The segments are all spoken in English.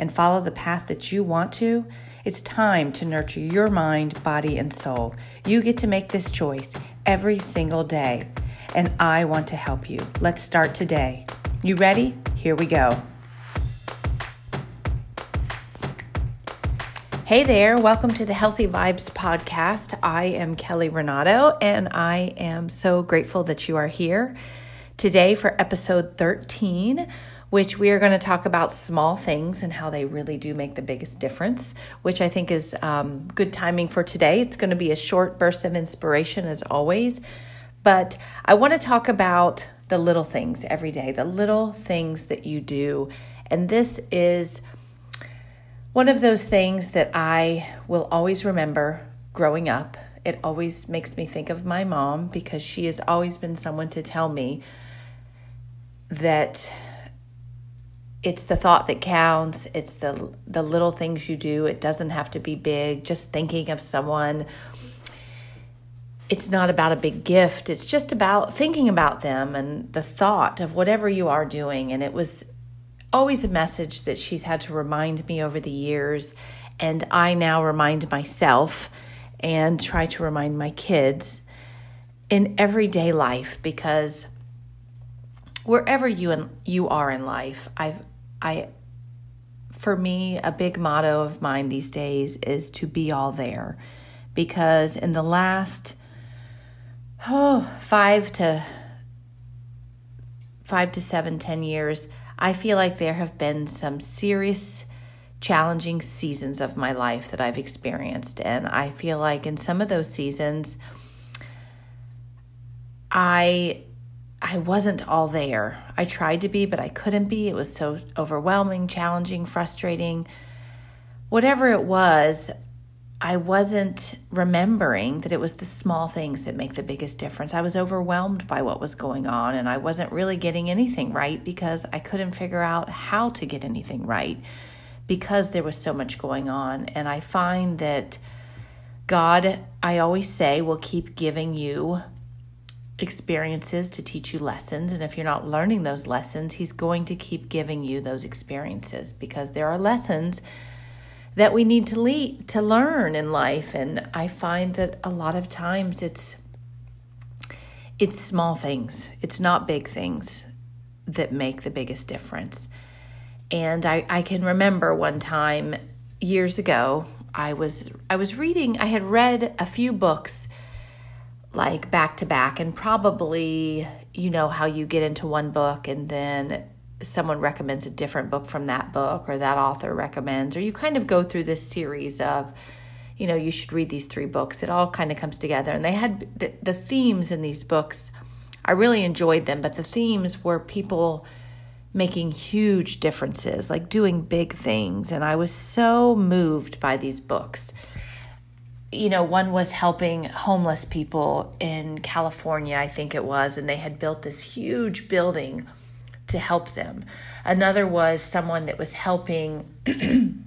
and follow the path that you want to? It's time to nurture your mind, body, and soul. You get to make this choice every single day, and I want to help you. Let's start today. You ready? Here we go. Hey there, welcome to the Healthy Vibes podcast. I am Kelly Renato, and I am so grateful that you are here today for episode 13, which we are going to talk about small things and how they really do make the biggest difference, which I think is um, good timing for today. It's going to be a short burst of inspiration as always, but I want to talk about the little things every day, the little things that you do. And this is one of those things that I will always remember growing up, it always makes me think of my mom because she has always been someone to tell me that it's the thought that counts, it's the the little things you do. It doesn't have to be big. Just thinking of someone it's not about a big gift. It's just about thinking about them and the thought of whatever you are doing. And it was always a message that she's had to remind me over the years. And I now remind myself and try to remind my kids in everyday life because wherever you in, you are in life, I've I for me a big motto of mine these days is to be all there because in the last oh five to five to seven ten years I feel like there have been some serious, challenging seasons of my life that I've experienced. And I feel like in some of those seasons, I I wasn't all there. I tried to be, but I couldn't be. It was so overwhelming, challenging, frustrating. Whatever it was, I wasn't remembering that it was the small things that make the biggest difference. I was overwhelmed by what was going on and I wasn't really getting anything right because I couldn't figure out how to get anything right because there was so much going on. And I find that God, I always say, will keep giving you experiences to teach you lessons. And if you're not learning those lessons, He's going to keep giving you those experiences because there are lessons that we need to lead, to learn in life and I find that a lot of times it's it's small things. It's not big things that make the biggest difference. And I, I can remember one time years ago, I was I was reading, I had read a few books like back to back and probably you know how you get into one book and then someone recommends a different book from that book or that author recommends or you kind of go through this series of you know you should read these three books. It all kind of comes together. And they had the, the themes in these books i really enjoyed them but the themes were people making huge differences like doing big things. And i was so moved by these books you know, one was helping homeless people in California, I think it was, and they had built this huge building to help them. Another was someone that was helping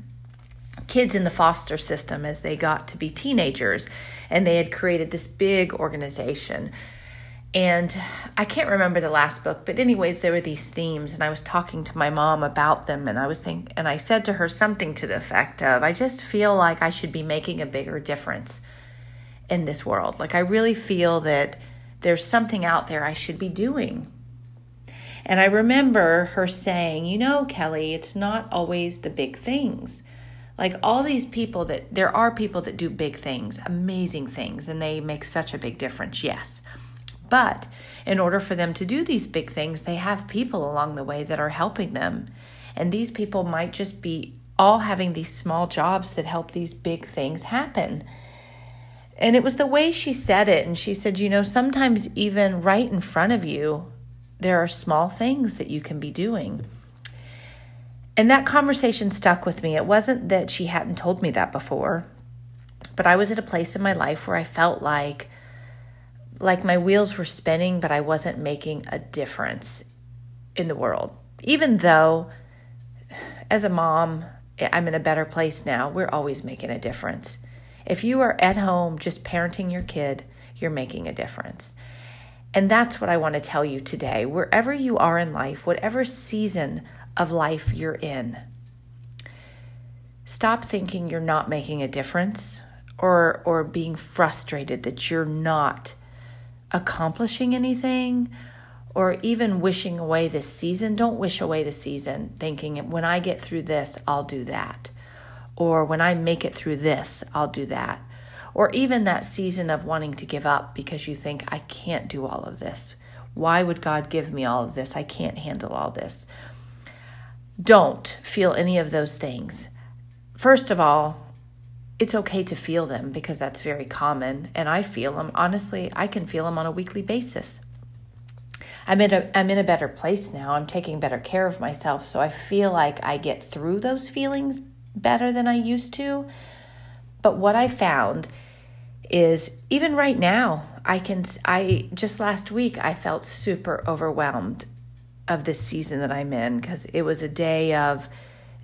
kids in the foster system as they got to be teenagers, and they had created this big organization. And I can't remember the last book, but anyways, there were these themes, and I was talking to my mom about them, and I was think, and I said to her something to the effect of, "I just feel like I should be making a bigger difference in this world. Like I really feel that there's something out there I should be doing." And I remember her saying, You know, Kelly, it's not always the big things. Like all these people that there are people that do big things, amazing things, and they make such a big difference, yes. But in order for them to do these big things, they have people along the way that are helping them. And these people might just be all having these small jobs that help these big things happen. And it was the way she said it. And she said, you know, sometimes even right in front of you, there are small things that you can be doing. And that conversation stuck with me. It wasn't that she hadn't told me that before, but I was at a place in my life where I felt like like my wheels were spinning, but I wasn't making a difference in the world. Even though as a mom, eh, I'm in a better place now. We're always making a difference. If you are at home just parenting your kid, you're making a difference. And that's what I want to tell you today. Wherever you are in life, whatever season of life you're in, stop thinking you're not making a difference or or being frustrated that you're not accomplishing anything or even wishing away this season. Don't wish away the season thinking when I get through this, I'll do that. Or when I make it through this, I'll do that or even that season of wanting to give up because you think, I can't do all of this. Why would God give me all of this? I can't handle all this. Don't feel any of those things. First of all, it's okay to feel them because that's very common, and I feel them. Honestly, I can feel them on a weekly basis. I'm in a I'm in a better place now. I'm taking better care of myself, so I feel like I get through those feelings better than I used to. But what I found is even right now, I can, I just last week, I felt super overwhelmed of this season that I'm in because it was a day of,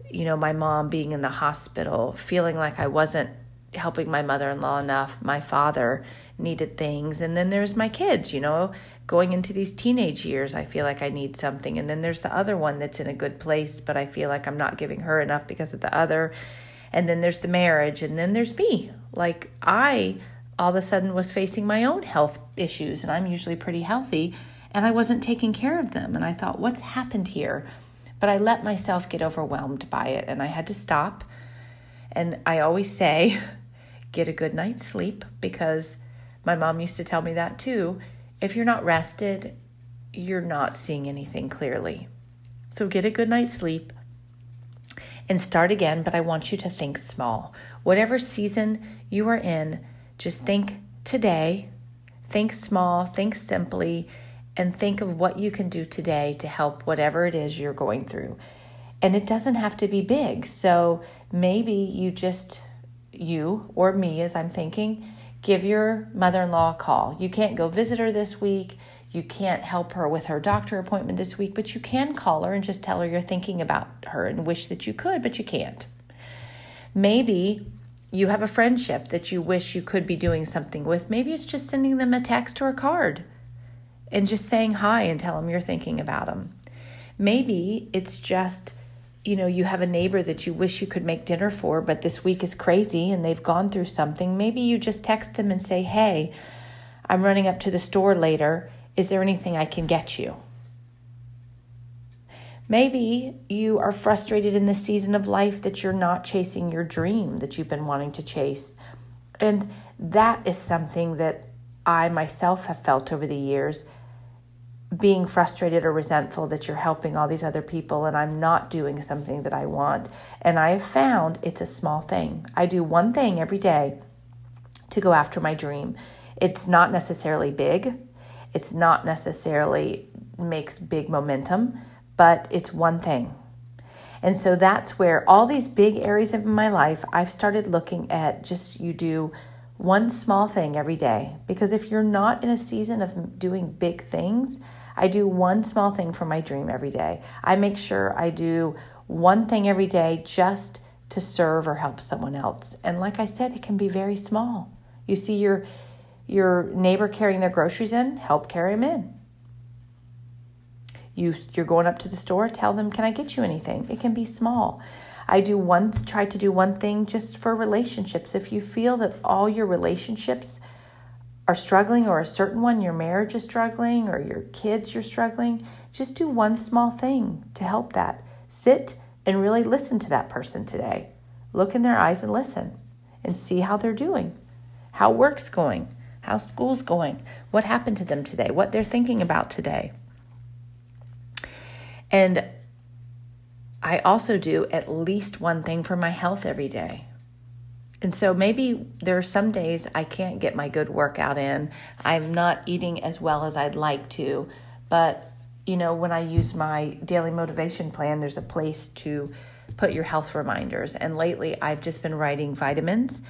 you know, my mom being in the hospital, feeling like I wasn't helping my mother in law enough. My father needed things. And then there's my kids, you know, going into these teenage years. I feel like I need something. And then there's the other one that's in a good place, but I feel like I'm not giving her enough because of the other and then there's the marriage and then there's me like i all of a sudden was facing my own health issues and i'm usually pretty healthy and i wasn't taking care of them and i thought what's happened here but i let myself get overwhelmed by it and i had to stop. And i always say get a good night's sleep because my mom used to tell me that too. If you're not rested you're not seeing anything clearly. So get a good night's sleep and start again, but I want you to think small. Whatever season you are in, just think today, think small, think simply, and think of what you can do today to help whatever it is you're going through. And it doesn't have to be big. So maybe you just, you or me, as I'm thinking, give your mother in law a call. You can't go visit her this week. You can't help her with her doctor appointment this week, but you can call her and just tell her you're thinking about her and wish that you could, but you can't. Maybe you have a friendship that you wish you could be doing something with. Maybe it's just sending them a text or a card and just saying hi and tell them you're thinking about them. Maybe it's just, you know, you have a neighbor that you wish you could make dinner for, but this week is crazy and they've gone through something. Maybe you just text them and say, hey, I'm running up to the store later is there anything I can get you? Maybe you are frustrated in this season of life that you're not chasing your dream that you've been wanting to chase. And that is something that I myself have felt over the years being frustrated or resentful that you're helping all these other people and I'm not doing something that I want. And I have found it's a small thing. I do one thing every day to go after my dream. It's not necessarily big, it's not necessarily makes big momentum, but it's one thing. And so that's where all these big areas of my life, I've started looking at just you do one small thing every day. Because if you're not in a season of doing big things, I do one small thing for my dream every day. I make sure I do one thing every day just to serve or help someone else. And like I said, it can be very small. You see, you're your neighbor carrying their groceries in, help carry them in. You, you're going up to the store, tell them, Can I get you anything? It can be small. I do one, try to do one thing just for relationships. If you feel that all your relationships are struggling, or a certain one, your marriage is struggling, or your kids, you're struggling, just do one small thing to help that. Sit and really listen to that person today. Look in their eyes and listen and see how they're doing, how work's going, how school's going, what happened to them today, what they're thinking about today. And I also do at least one thing for my health every day. And so maybe there are some days I can't get my good workout in. I'm not eating as well as I'd like to. But, you know, when I use my daily motivation plan, there's a place to put your health reminders. And lately I've just been writing vitamins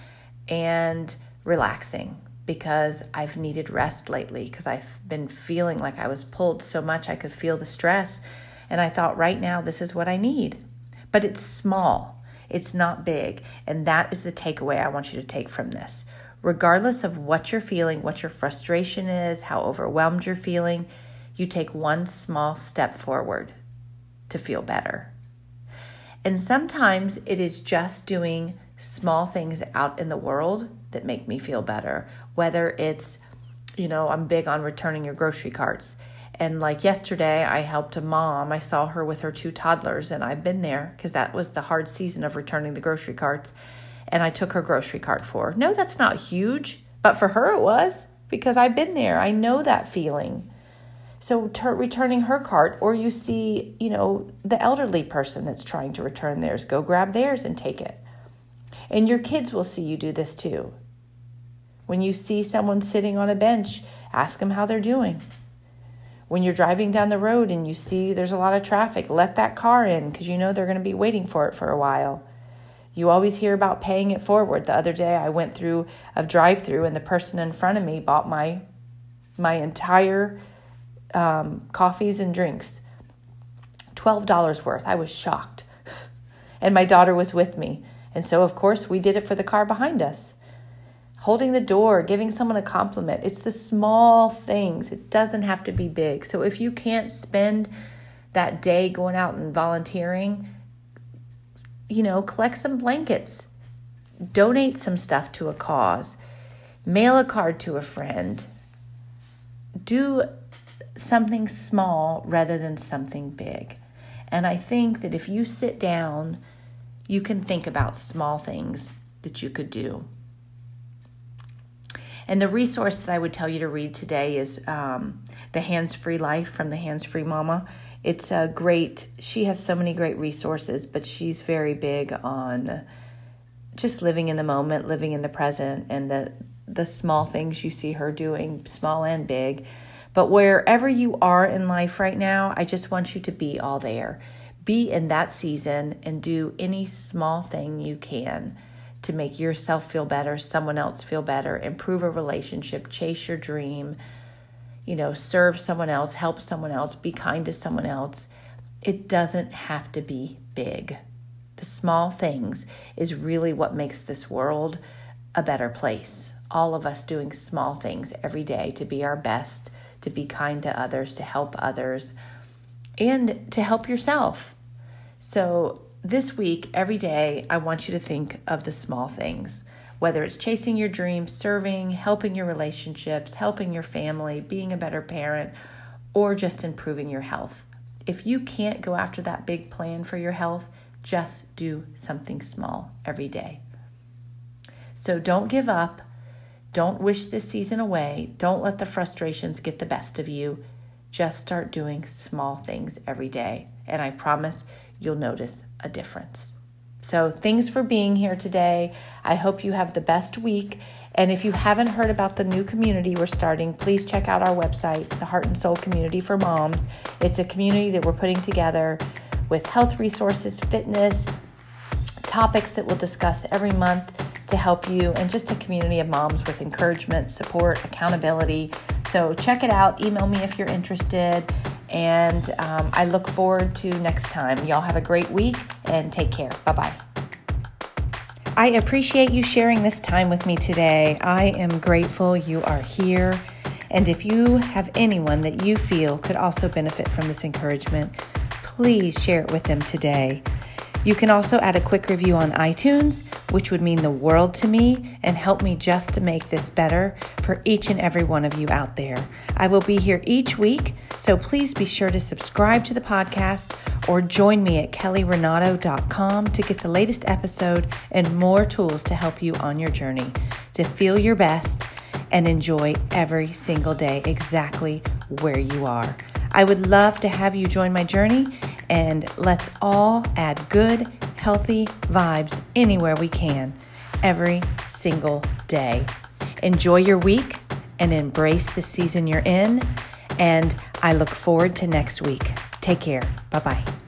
and relaxing because I've needed rest lately because I've been feeling like I was pulled so much I could feel the stress. And I thought, right now, this is what I need. But it's small it's not big. And that is the takeaway I want you to take from this. Regardless of what you're feeling, what your frustration is, how overwhelmed you're feeling, you take one small step forward to feel better. And sometimes it is just doing small things out in the world that make me feel better. Whether it's, you know, I'm big on returning your grocery carts. And like yesterday, I helped a mom. I saw her with her two toddlers, and I've been there because that was the hard season of returning the grocery carts. And I took her grocery cart for her. No, that's not huge, but for her it was because I've been there. I know that feeling. So ter- returning her cart, or you see, you know, the elderly person that's trying to return theirs, go grab theirs and take it. And your kids will see you do this too. When you see someone sitting on a bench, ask them how they're doing. When you're driving down the road and you see there's a lot of traffic, let that car in because you know they're going to be waiting for it for a while. You always hear about paying it forward. The other day I went through a drive-through and the person in front of me bought my my entire um, coffees and drinks. $12 worth. I was shocked. and my daughter was with me. And so, of course, we did it for the car behind us holding the door, giving someone a compliment. It's the small things. It doesn't have to be big. So if you can't spend that day going out and volunteering, you know, collect some blankets, donate some stuff to a cause, mail a card to a friend. Do something small rather than something big. And I think that if you sit down, you can think about small things that you could do. And the resource that I would tell you to read today is um, The Hands Free Life from the Hands Free Mama. It's a great, she has so many great resources, but she's very big on just living in the moment, living in the present, and the, the small things you see her doing, small and big. But wherever you are in life right now, I just want you to be all there. Be in that season and do any small thing you can to make yourself feel better, someone else feel better, improve a relationship, chase your dream, you know, serve someone else, help someone else, be kind to someone else. It doesn't have to be big. The small things is really what makes this world a better place. All of us doing small things every day to be our best, to be kind to others, to help others, and to help yourself. So this week, every day, I want you to think of the small things, whether it's chasing your dreams, serving, helping your relationships, helping your family, being a better parent, or just improving your health. If you can't go after that big plan for your health, just do something small every day. So don't give up. Don't wish this season away. Don't let the frustrations get the best of you. Just start doing small things every day. And I promise you'll notice a difference. So, thanks for being here today. I hope you have the best week. And if you haven't heard about the new community we're starting, please check out our website, the Heart and Soul Community for Moms. It's a community that we're putting together with health resources, fitness, topics that we'll discuss every month to help you, and just a community of moms with encouragement, support, accountability. So, check it out. Email me if you're interested. And um, I look forward to next time. Y'all have a great week and take care. Bye bye. I appreciate you sharing this time with me today. I am grateful you are here. And if you have anyone that you feel could also benefit from this encouragement, please share it with them today. You can also add a quick review on iTunes, which would mean the world to me and help me just to make this better for each and every one of you out there. I will be here each week, so please be sure to subscribe to the podcast or join me at kellyrenato.com to get the latest episode and more tools to help you on your journey to feel your best and enjoy every single day exactly where you are. I would love to have you join my journey and let's all add good, healthy vibes anywhere we can every single day. Enjoy your week and embrace the season you're in. And I look forward to next week. Take care. Bye bye.